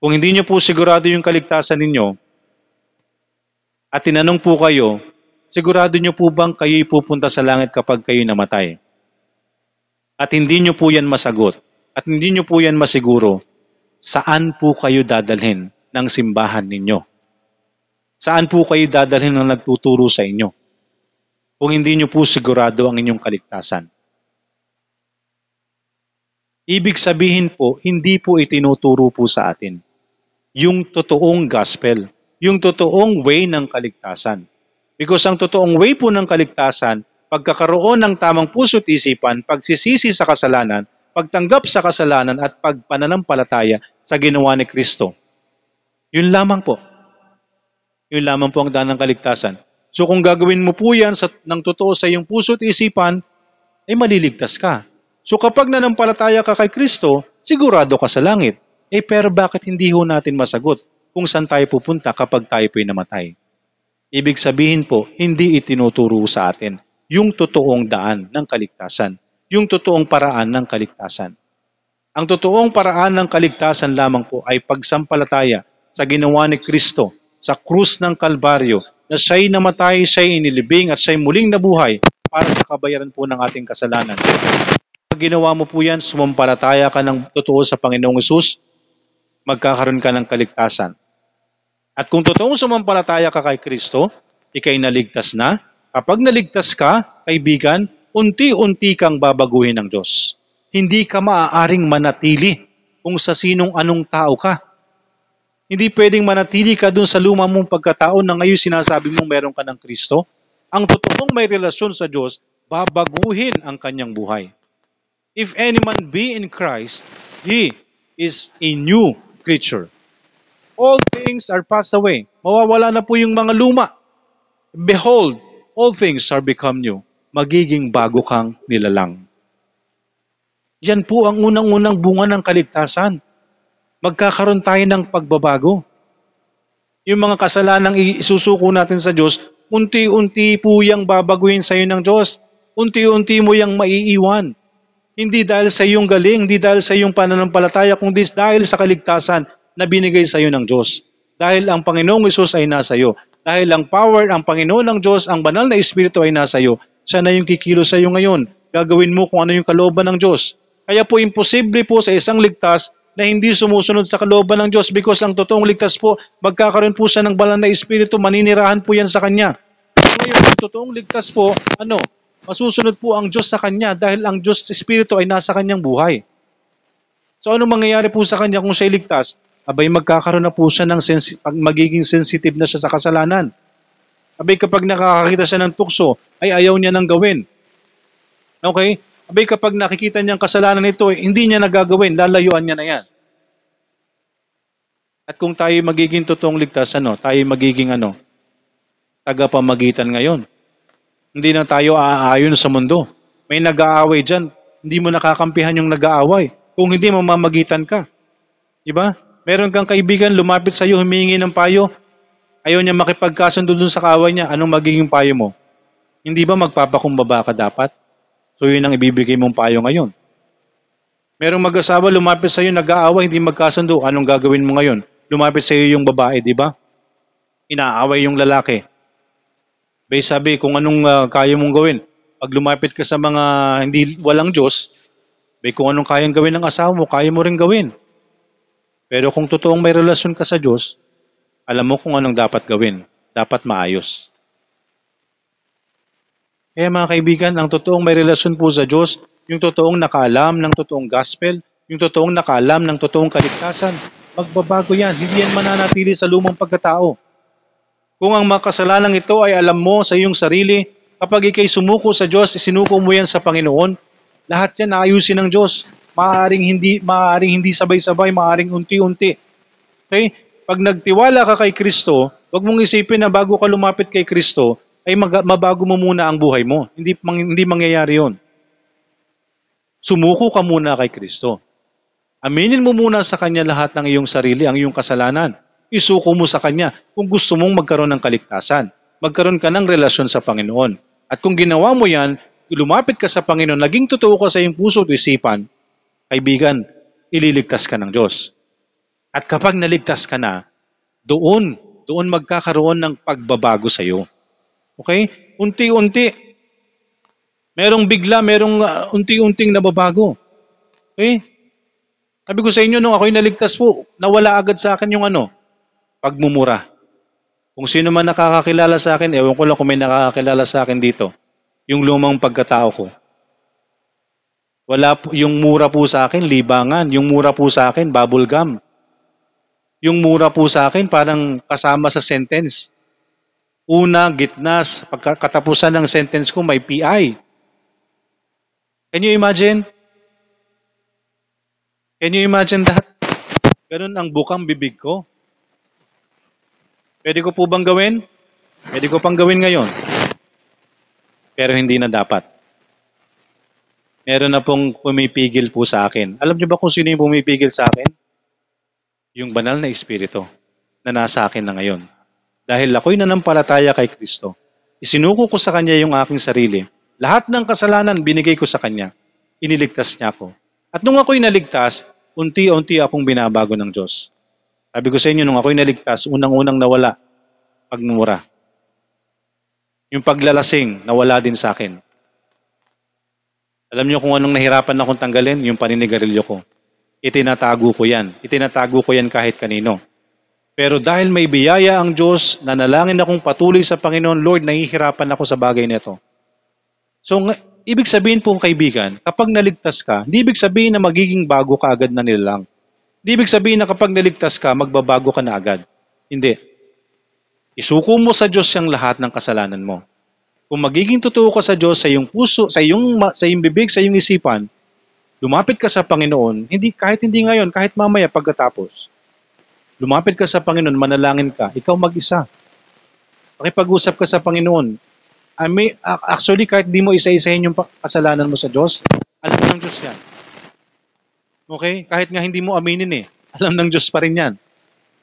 Kung hindi nyo po sigurado yung kaligtasan ninyo at tinanong po kayo, sigurado nyo po bang kayo'y pupunta sa langit kapag kayo namatay? At hindi nyo po yan masagot at hindi nyo po yan masiguro, saan po kayo dadalhin ng simbahan ninyo? Saan po kayo dadalhin ng nagtuturo sa inyo? Kung hindi nyo po sigurado ang inyong kaligtasan. Ibig sabihin po, hindi po itinuturo po sa atin yung totoong gospel, yung totoong way ng kaligtasan. Because ang totoong way po ng kaligtasan, pagkakaroon ng tamang puso't isipan, pagsisisi sa kasalanan, pagtanggap sa kasalanan at pagpananampalataya sa ginawa ni Kristo. Yun lamang po. Yun lamang po ang daan ng kaligtasan. So kung gagawin mo po yan sa, ng totoo sa iyong puso't isipan, ay maliligtas ka. So kapag nanampalataya ka kay Kristo, sigurado ka sa langit. Eh pero bakit hindi ho natin masagot kung saan tayo pupunta kapag tayo po'y namatay? Ibig sabihin po, hindi itinuturo sa atin yung totoong daan ng kaligtasan, yung totoong paraan ng kaligtasan. Ang totoong paraan ng kaligtasan lamang po ay pagsampalataya sa ginawa ni Kristo sa krus ng Kalbaryo na siya'y namatay, siya'y inilibing at siya'y muling nabuhay para sa kabayaran po ng ating kasalanan. Pag ginawa mo po yan, sumampalataya ka ng totoo sa Panginoong Isus, magkakaroon ka ng kaligtasan. At kung totoong sumampalataya ka kay Kristo, ikay naligtas na. Kapag naligtas ka, kaibigan, unti-unti kang babaguhin ng Diyos. Hindi ka maaaring manatili kung sa sinong anong tao ka. Hindi pwedeng manatili ka dun sa luma mong pagkatao na ngayon sinasabi mong meron ka ng Kristo. Ang totoong may relasyon sa Diyos, babaguhin ang kanyang buhay. If any man be in Christ, he is a new creature. All things are passed away. Mawawala na po yung mga luma. Behold, all things are become new. Magiging bago kang nilalang. Yan po ang unang-unang bunga ng kaligtasan. Magkakaroon tayo ng pagbabago. Yung mga kasalanang isusuko natin sa Diyos, unti-unti po yung babaguhin sa iyo ng Diyos. Unti-unti mo yung maiiwan. Hindi dahil sa iyong galing, hindi dahil sa iyong pananampalataya, kundi dahil sa kaligtasan na binigay sa iyo ng Diyos. Dahil ang Panginoong Isus ay nasa iyo. Dahil ang power, ang Panginoon ng Diyos, ang banal na Espiritu ay nasa iyo. Siya na yung kikilo sa iyo ngayon. Gagawin mo kung ano yung kalooban ng Diyos. Kaya po imposible po sa isang ligtas na hindi sumusunod sa kalooban ng Diyos because ang totoong ligtas po, magkakaroon po siya ng banal na Espiritu, maninirahan po yan sa Kanya. Ngayon, ang totoong ligtas po, ano, masusunod po ang Diyos sa Kanya dahil ang Diyos Espiritu ay nasa Kanyang buhay. So ano mangyayari po sa Kanya kung siya ligtas? abay magkakaroon na po siya ng sensi- magiging sensitive na siya sa kasalanan. Abay kapag nakakakita siya ng tukso, ay ayaw niya nang gawin. Okay? Abay kapag nakikita niya ang kasalanan nito, hindi niya nagagawin, lalayuan niya na yan. At kung tayo magiging totoong ligtas, ano, tayo magiging ano, tagapamagitan ngayon. Hindi na tayo aayon sa mundo. May nag-aaway dyan. Hindi mo nakakampihan yung nag-aaway. Kung hindi, mamamagitan ka. Di ba? Meron kang kaibigan, lumapit sa iyo, humingi ng payo. Ayaw niya makipagkasundo dun sa kaaway niya. Anong magiging payo mo? Hindi ba magpapakumbaba ka dapat? So yun ang ibibigay mong payo ngayon. Merong mag-asawa, lumapit sa iyo, nag-aaway, hindi magkasundo. Anong gagawin mo ngayon? Lumapit sa iyo yung babae, di ba? Inaaway yung lalaki. Bay sabi kung anong ah, kaya mong gawin. Pag lumapit ka sa mga hindi walang Diyos, bay kung anong kayang gawin ng asawa mo, kaya mo rin gawin. Pero kung totoong may relasyon ka sa Diyos, alam mo kung anong dapat gawin. Dapat maayos. Kaya mga kaibigan, ang totoong may relasyon po sa Diyos, yung totoong nakaalam ng totoong gospel, yung totoong nakaalam ng totoong kaligtasan, magbabago yan. Hindi yan mananatili sa lumang pagkatao. Kung ang makasalanang ito ay alam mo sa iyong sarili, kapag ikay sumuko sa Diyos, isinuko mo yan sa Panginoon, lahat yan naayusin ng Diyos. Maaring hindi, maaring hindi sabay-sabay, maaring unti-unti. Okay? Pag nagtiwala ka kay Kristo, wag mong isipin na bago ka lumapit kay Kristo, ay mag- mabago mo muna ang buhay mo. Hindi, mang- hindi mangyayari yon. Sumuko ka muna kay Kristo. Aminin mo muna sa Kanya lahat ng iyong sarili, ang iyong kasalanan. Isuko mo sa Kanya kung gusto mong magkaroon ng kaligtasan. Magkaroon ka ng relasyon sa Panginoon. At kung ginawa mo yan, lumapit ka sa Panginoon, naging totoo ka sa iyong puso at isipan, kaibigan, ililigtas ka ng Diyos. At kapag naligtas ka na, doon, doon magkakaroon ng pagbabago sa iyo. Okay? Unti-unti. Merong bigla, merong uh, unti-unting nababago. Okay? Sabi ko sa inyo, nung ako'y naligtas po, nawala agad sa akin yung ano, pagmumura. Kung sino man nakakakilala sa akin, ewan ko lang kung may nakakakilala sa akin dito, yung lumang pagkatao ko. Wala yung mura po sa akin, libangan. Yung mura po sa akin, bubble gum. Yung mura po sa akin, parang kasama sa sentence. Una, gitnas, pagkatapusan ng sentence ko, may PI. Can you imagine? Can you imagine that? Ganun ang bukang bibig ko. Pwede ko po bang gawin? Pwede ko pang gawin ngayon. Pero hindi na dapat. Meron na pong pumipigil po sa akin. Alam niyo ba kung sino yung pumipigil sa akin? Yung banal na espiritu na nasa akin na ngayon. Dahil ako'y nanampalataya kay Kristo. Isinuko ko sa Kanya yung aking sarili. Lahat ng kasalanan binigay ko sa Kanya. Iniligtas niya ako. At nung ako'y naligtas, unti-unti akong binabago ng Diyos. Sabi ko sa inyo, nung ako'y naligtas, unang-unang nawala, pagmumura. Yung paglalasing, nawala din sa akin. Alam niyo kung anong nahirapan akong tanggalin? Yung paninigarilyo ko. Itinatago ko yan. Itinatago ko yan kahit kanino. Pero dahil may biyaya ang Diyos, nanalangin akong patuloy sa Panginoon, Lord, nahihirapan ako sa bagay nito. So, ibig sabihin po kaibigan, kapag naligtas ka, hindi ibig sabihin na magiging bago ka agad na nilalang. Hindi ibig sabihin na kapag naligtas ka, magbabago ka na agad. Hindi. Isuko mo sa Diyos yung lahat ng kasalanan mo. Kung magiging totoo ka sa Diyos, sa iyong puso, sa iyong, sa iyong bibig, sa iyong isipan, lumapit ka sa Panginoon, hindi, kahit hindi ngayon, kahit mamaya pagkatapos. Lumapit ka sa Panginoon, manalangin ka, ikaw mag-isa. Pakipag-usap ka sa Panginoon. I mean, ac- actually, kahit di mo isa-isahin yung kasalanan mo sa Diyos, alam ng Diyos yan. Okay? Kahit nga hindi mo aminin eh, alam ng Diyos pa rin yan.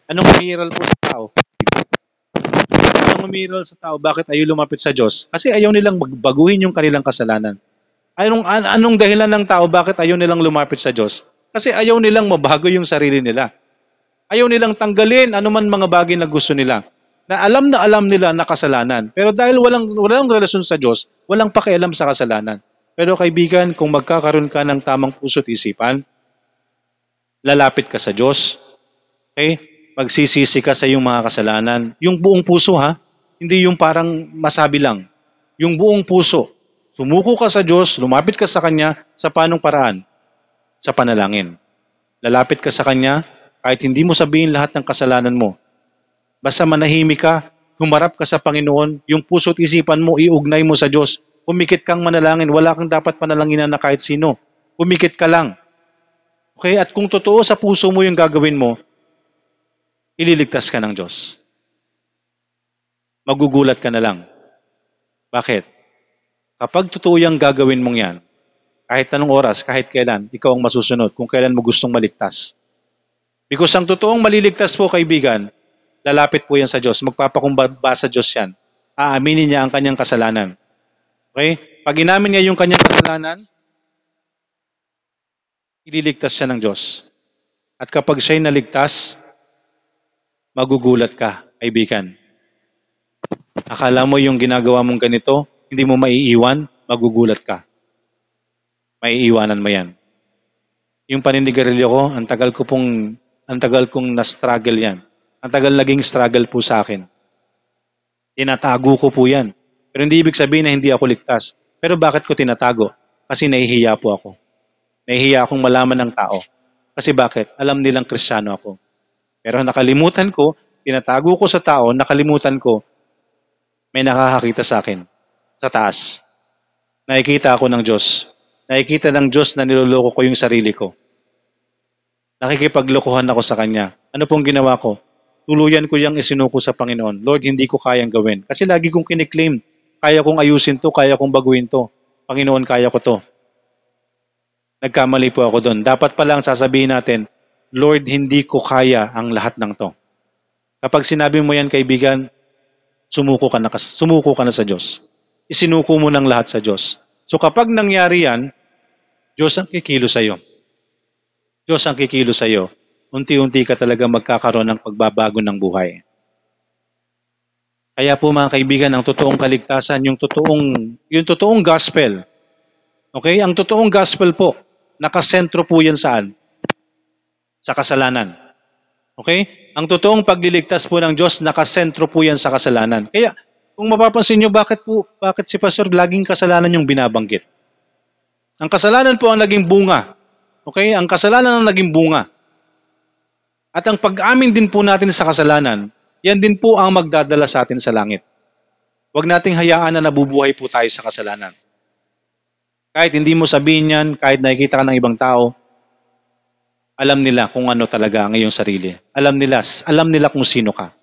Anong umiiral po sa tao? Anong umiiral sa tao? Bakit ayaw lumapit sa Diyos? Kasi ayaw nilang magbaguhin yung kanilang kasalanan. Anong, an- anong dahilan ng tao bakit ayaw nilang lumapit sa Diyos? Kasi ayaw nilang mabago yung sarili nila. Ayaw nilang tanggalin anuman mga bagay na gusto nila. Na alam na alam nila na kasalanan. Pero dahil walang, walang relasyon sa Diyos, walang pakialam sa kasalanan. Pero kaibigan, kung magkakaroon ka ng tamang puso't isipan, lalapit ka sa Diyos, okay? Magsisisi ka sa iyong mga kasalanan. Yung buong puso ha, hindi yung parang masabi lang. Yung buong puso. Sumuko ka sa Diyos, lumapit ka sa Kanya sa panong paraan? Sa panalangin. Lalapit ka sa Kanya kahit hindi mo sabihin lahat ng kasalanan mo. Basta manahimik ka, humarap ka sa Panginoon, yung puso at isipan mo, iugnay mo sa Diyos. Pumikit kang manalangin, wala kang dapat panalanginan na kahit sino. Pumikit ka lang. Okay, at kung totoo sa puso mo yung gagawin mo, ililigtas ka ng Diyos. Magugulat ka na lang. Bakit? Kapag totoo yung gagawin mong yan, kahit anong oras, kahit kailan, ikaw ang masusunod kung kailan mo gustong maligtas. Because ang totoong maliligtas po, kaibigan, lalapit po yan sa Diyos. Magpapakumbaba sa Diyos yan. Aaminin niya ang kanyang kasalanan. Okay? Pag inamin niya yung kanyang kasalanan, ililigtas siya ng Diyos. At kapag siya'y naligtas, magugulat ka, kaibigan. Akala mo yung ginagawa mong ganito, hindi mo maiiwan, magugulat ka. Maiiwanan mo yan. Yung paninigarilyo ko, ang tagal ko pong, ang tagal kong na-struggle yan. Ang tagal naging struggle po sa akin. Tinatago ko po yan. Pero hindi ibig sabihin na hindi ako ligtas. Pero bakit ko tinatago? Kasi nahihiya po ako. Nahihiya akong malaman ng tao. Kasi bakit? Alam nilang kristyano ako. Pero nakalimutan ko, tinatago ko sa tao, nakalimutan ko, may nakakakita sa akin sa taas. Nakikita ako ng Diyos. Nakikita ng Diyos na niloloko ko yung sarili ko. Nakikipaglokohan ako sa Kanya. Ano pong ginawa ko? Tuluyan ko yung isinuko sa Panginoon. Lord, hindi ko kayang gawin. Kasi lagi kong kiniklaim, kaya kong ayusin to, kaya kong baguhin to. Panginoon, kaya ko to. Nagkamali po ako doon. Dapat pa lang sasabihin natin, Lord, hindi ko kaya ang lahat ng to. Kapag sinabi mo yan, kaibigan, sumuko ka na, sumuko ka na sa Diyos. Isinuko mo ng lahat sa Diyos. So kapag nangyari yan, Diyos ang kikilo sa iyo. Diyos ang kikilo sa iyo. Unti-unti ka talaga magkakaroon ng pagbabago ng buhay. Kaya po mga kaibigan, ang totoong kaligtasan, yung totoong, yung totoong gospel. Okay? Ang totoong gospel po, nakasentro po yan saan? Sa kasalanan. Okay? Ang totoong pagliligtas po ng Diyos, nakasentro po yan sa kasalanan. Kaya, kung mapapansin nyo, bakit po, bakit si Pastor laging kasalanan yung binabanggit? Ang kasalanan po ang naging bunga. Okay? Ang kasalanan ang naging bunga. At ang pag-amin din po natin sa kasalanan, yan din po ang magdadala sa atin sa langit. Huwag nating hayaan na nabubuhay po tayo sa kasalanan. Kahit hindi mo sabihin yan, kahit nakikita ka ng ibang tao, alam nila kung ano talaga ang iyong sarili. Alam nila, alam nila kung sino ka.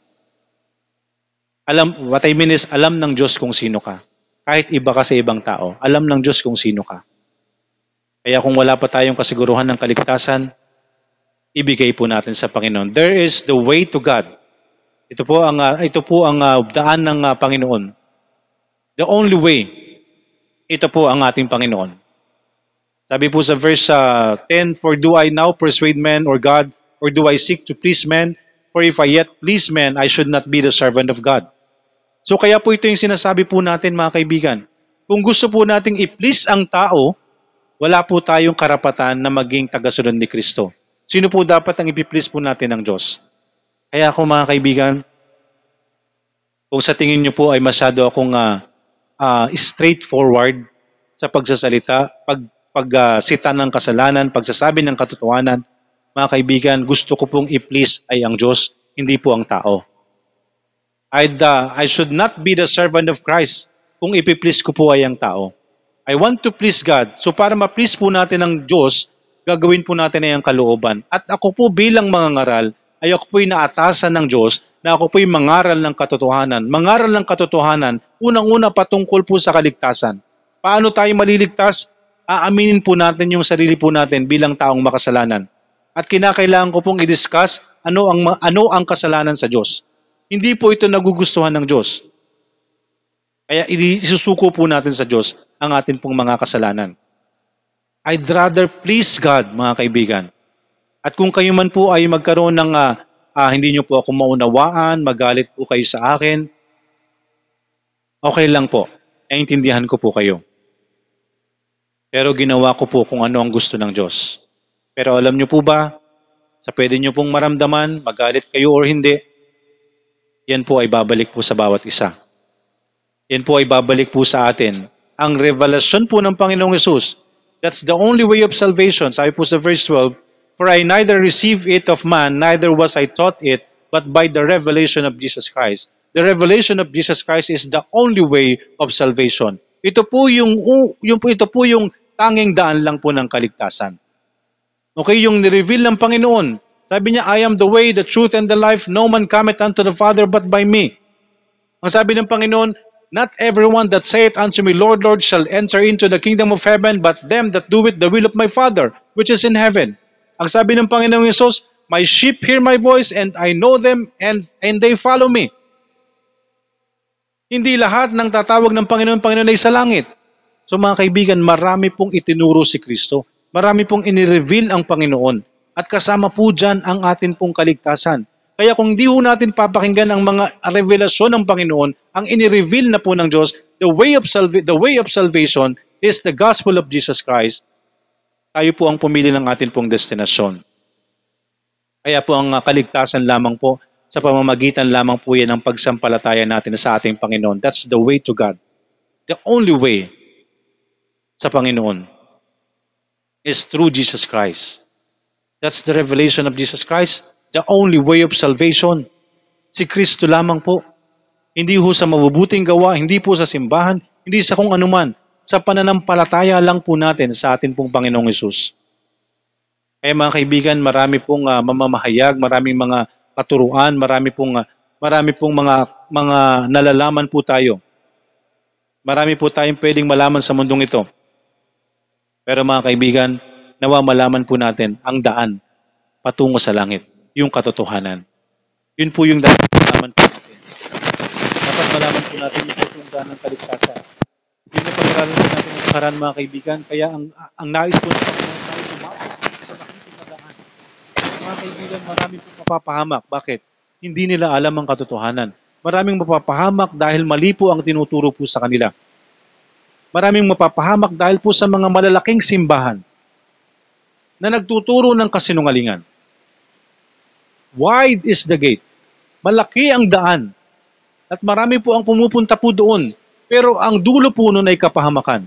Alam, what I mean is, alam ng Diyos kung sino ka. Kahit iba ka sa ibang tao, alam ng Diyos kung sino ka. Kaya kung wala pa tayong kasiguruhan ng kaligtasan, ibigay po natin sa Panginoon. There is the way to God. Ito po ang uh, ito po ang uh, daan ng uh, Panginoon. The only way. Ito po ang ating Panginoon. Sabi po sa verse uh, 10, For do I now persuade men or God, or do I seek to please men? For if I yet please men, I should not be the servant of God. So kaya po ito yung sinasabi po natin mga kaibigan. Kung gusto po nating i-please ang tao, wala po tayong karapatan na maging tagasunod ni Kristo. Sino po dapat ang i-please po natin ng Diyos? Kaya ako mga kaibigan, kung sa tingin niyo po ay masyado akong uh, uh, straightforward sa pagsasalita, pag pagsita uh, ng kasalanan, pagsasabi ng katotohanan, mga kaibigan, gusto ko pong i-please ay ang Diyos, hindi po ang tao. I'd, uh, I should not be the servant of Christ kung ipiplease ko po ay ang tao. I want to please God. So para ma-please po natin ang Diyos, gagawin po natin ay ang kalooban. At ako po bilang mga ngaral, ay ako po'y naatasan ng Diyos na ako po'y mangaral ng katotohanan. Mangaral ng katotohanan, unang-una patungkol po sa kaligtasan. Paano tayo maliligtas? aaminin po natin yung sarili po natin bilang taong makasalanan. At kinakailangan ko pong i-discuss ano ang, ano ang kasalanan sa Diyos. Hindi po ito nagugustuhan ng Diyos. Kaya isusuko po natin sa Diyos ang ating pong mga kasalanan. I'd rather please God, mga kaibigan. At kung kayo man po ay magkaroon ng uh, uh, hindi nyo po ako maunawaan, magalit po kayo sa akin, okay lang po. Naintindihan ko po kayo. Pero ginawa ko po kung ano ang gusto ng Diyos. Pero alam niyo po ba, sa pwede niyo pong maramdaman, magalit kayo or hindi, yan po ay babalik po sa bawat isa. Yan po ay babalik po sa atin. Ang revelasyon po ng Panginoong Yesus, that's the only way of salvation. Sabi po sa verse 12, For I neither receive it of man, neither was I taught it, but by the revelation of Jesus Christ. The revelation of Jesus Christ is the only way of salvation. Ito po yung, yung ito po yung tanging daan lang po ng kaligtasan. Okay, yung nireveal ng Panginoon sa Sabi niya, I am the way, the truth, and the life. No man cometh unto the Father but by me. Ang sabi ng Panginoon, Not everyone that saith unto me, Lord, Lord, shall enter into the kingdom of heaven, but them that do it the will of my Father, which is in heaven. Ang sabi ng Panginoong Yesus, My sheep hear my voice, and I know them, and, and they follow me. Hindi lahat ng tatawag ng Panginoon, Panginoon ay sa langit. So mga kaibigan, marami pong itinuro si Kristo. Marami pong inireveal ang Panginoon. At kasama po dyan ang atin pong kaligtasan. Kaya kung di ho natin papakinggan ang mga revelasyon ng Panginoon, ang inireveal na po ng Diyos, the way of salva- the way of salvation is the gospel of Jesus Christ. Tayo po ang pumili ng atin pong destinasyon. Kaya po ang uh, kaligtasan lamang po sa pamamagitan lamang po yan ng pagsampalataya natin sa ating Panginoon. That's the way to God. The only way sa Panginoon is through Jesus Christ. That's the revelation of Jesus Christ, the only way of salvation. Si Kristo lamang po. Hindi ho sa mabubuting gawa, hindi po sa simbahan, hindi sa kung anuman. Sa pananampalataya lang po natin sa atin pong Panginoong Yesus. Kaya mga kaibigan, marami pong uh, mamamahayag, maraming mga katuruan, marami pong uh, marami pong mga mga nalalaman po tayo. Marami po tayong pwedeng malaman sa mundong ito. Pero mga kaibigan, nawa malaman po natin ang daan patungo sa langit, yung katotohanan. Yun po yung dapat malaman po natin. Dapat malaman po natin yung daan ng kaligtasan. Yun na pag-aralan po natin ng nakaraan mga kaibigan. Kaya ang, ang nais po ng Panginoon tayo umabot sa nakikita na daan. Mga kaibigan, marami po mapapahamak. Bakit? Hindi nila alam ang katotohanan. Maraming mapapahamak dahil mali po ang tinuturo po sa kanila. Maraming mapapahamak dahil po sa mga malalaking simbahan na nagtuturo ng kasinungalingan. Wide is the gate. Malaki ang daan. At marami po ang pumupunta po doon. Pero ang dulo po nun ay kapahamakan.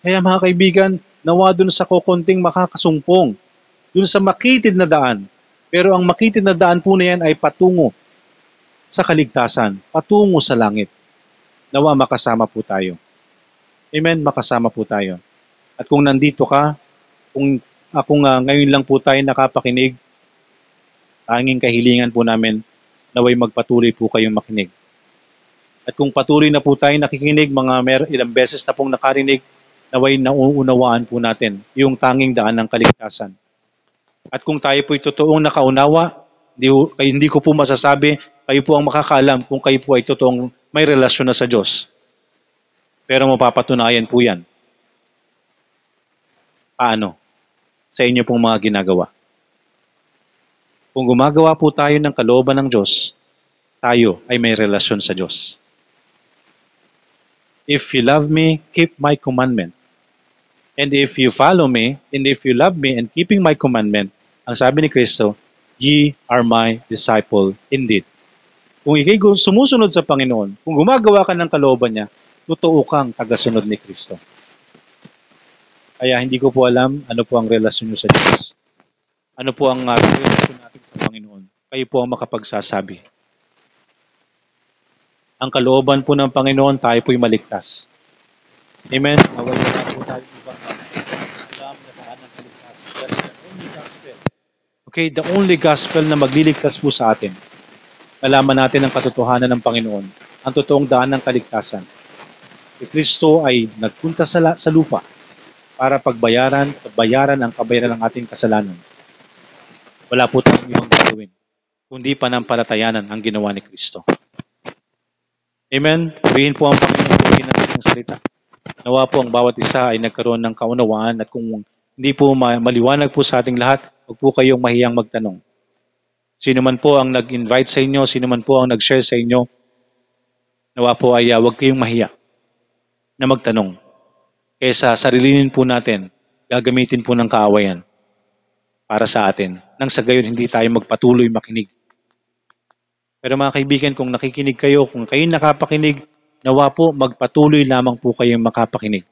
Kaya mga kaibigan, nawa dun sa kokonting makakasumpong. Dun sa makitid na daan. Pero ang makitid na daan po na yan ay patungo sa kaligtasan, patungo sa langit. Nawa makasama po tayo. Amen, makasama po tayo. At kung nandito ka, kung akong uh, ngayon lang po tayo nakapakinig, tanging kahilingan po namin naway magpatuloy po kayong makinig. At kung patuloy na po tayo nakikinig, mga mer ilang beses na pong nakarinig, naway nauunawaan po natin yung tanging daan ng kaligtasan. At kung tayo po'y totoong nakaunawa, hindi, hindi ko po masasabi, kayo po ang makakaalam kung kayo po ay totoong may relasyon na sa Diyos. Pero mapapatunayan po yan. Paano? Sa inyo pong mga ginagawa. Kung gumagawa po tayo ng kalooban ng Diyos, tayo ay may relasyon sa Diyos. If you love me, keep my commandment. And if you follow me, and if you love me and keeping my commandment, ang sabi ni Kristo, ye are my disciple indeed. Kung ikay sumusunod sa Panginoon, kung gumagawa ka ng kalooban niya, totoo kang tagasunod ni Kristo. Kaya hindi ko po alam ano po ang relasyon niyo sa Diyos. Ano po ang uh, relasyon natin sa Panginoon. Kayo po ang makapagsasabi. Ang kalooban po ng Panginoon, tayo po'y maligtas. Amen? Nawala na po tayo ibang alam na daan ng kaligtasan. Okay, the only gospel na magliligtas po sa atin nalaman natin ang katotohanan ng Panginoon, ang totoong daan ng kaligtasan. Si Kristo ay nagpunta sa, sa lupa para pagbayaran, pagbayaran ang kabayaran ng ating kasalanan. Wala po tayong ibang gagawin, kundi panampalatayanan ang ginawa ni Kristo. Amen? Purihin po ang Panginoon, purihin natin ang salita. Nawa po ang bawat isa ay nagkaroon ng kaunawaan at kung hindi po maliwanag po sa ating lahat, huwag po kayong mahiyang magtanong. Sino man po ang nag-invite sa inyo, sino man po ang nag-share sa inyo, nawa po ay uh, huwag kayong mahiya na magtanong. Kesa sarilinin po natin, gagamitin po ng kaawayan para sa atin. Nang sa gayon, hindi tayo magpatuloy makinig. Pero mga kaibigan, kung nakikinig kayo, kung kayo nakapakinig, nawa po magpatuloy lamang po kayong makapakinig.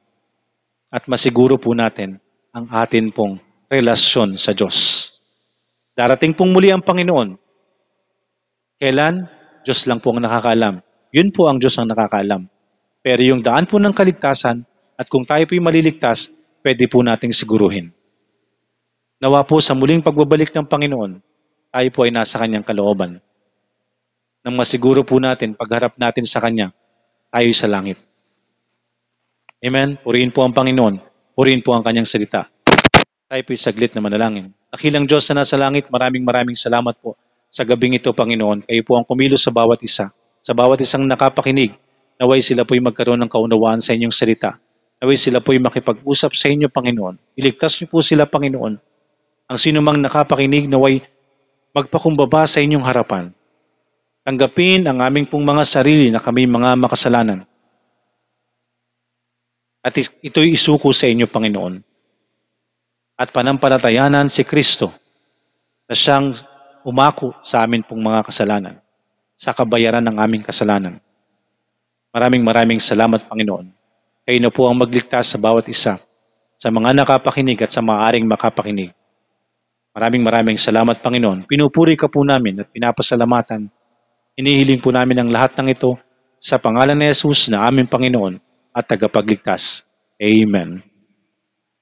At masiguro po natin ang atin pong relasyon sa Diyos. Darating pong muli ang Panginoon. Kailan? Diyos lang po ang nakakaalam. Yun po ang Diyos ang nakakaalam. Pero yung daan po ng kaligtasan at kung tayo po'y maliligtas, pwede po nating siguruhin. Nawa po sa muling pagbabalik ng Panginoon, tayo po ay nasa kanyang kalooban. Nang masiguro po natin, pagharap natin sa kanya, tayo sa langit. Amen? Purihin po ang Panginoon. Purihin po ang kanyang salita. Tayo po'y saglit na manalangin. Dakilang Diyos na nasa langit, maraming maraming salamat po sa gabing ito, Panginoon. Kayo po ang kumilos sa bawat isa. Sa bawat isang nakapakinig, naway sila po'y magkaroon ng kaunawaan sa inyong salita. Naway sila po'y makipag-usap sa inyo, Panginoon. Iligtas niyo po sila, Panginoon. Ang sino mang nakapakinig, naway magpakumbaba sa inyong harapan. Tanggapin ang aming pong mga sarili na kami mga makasalanan. At ito'y isuko sa inyo, Panginoon. At panampalatayanan si Kristo na siyang umako sa amin pong mga kasalanan, sa kabayaran ng aming kasalanan. Maraming maraming salamat, Panginoon. Kayo na po ang magligtas sa bawat isa, sa mga nakapakinig at sa maaring makapakinig. Maraming maraming salamat, Panginoon. Pinupuri ka po namin at pinapasalamatan. Inihiling po namin ang lahat ng ito sa pangalan ni Jesus na aming Panginoon at tagapagligtas. Amen.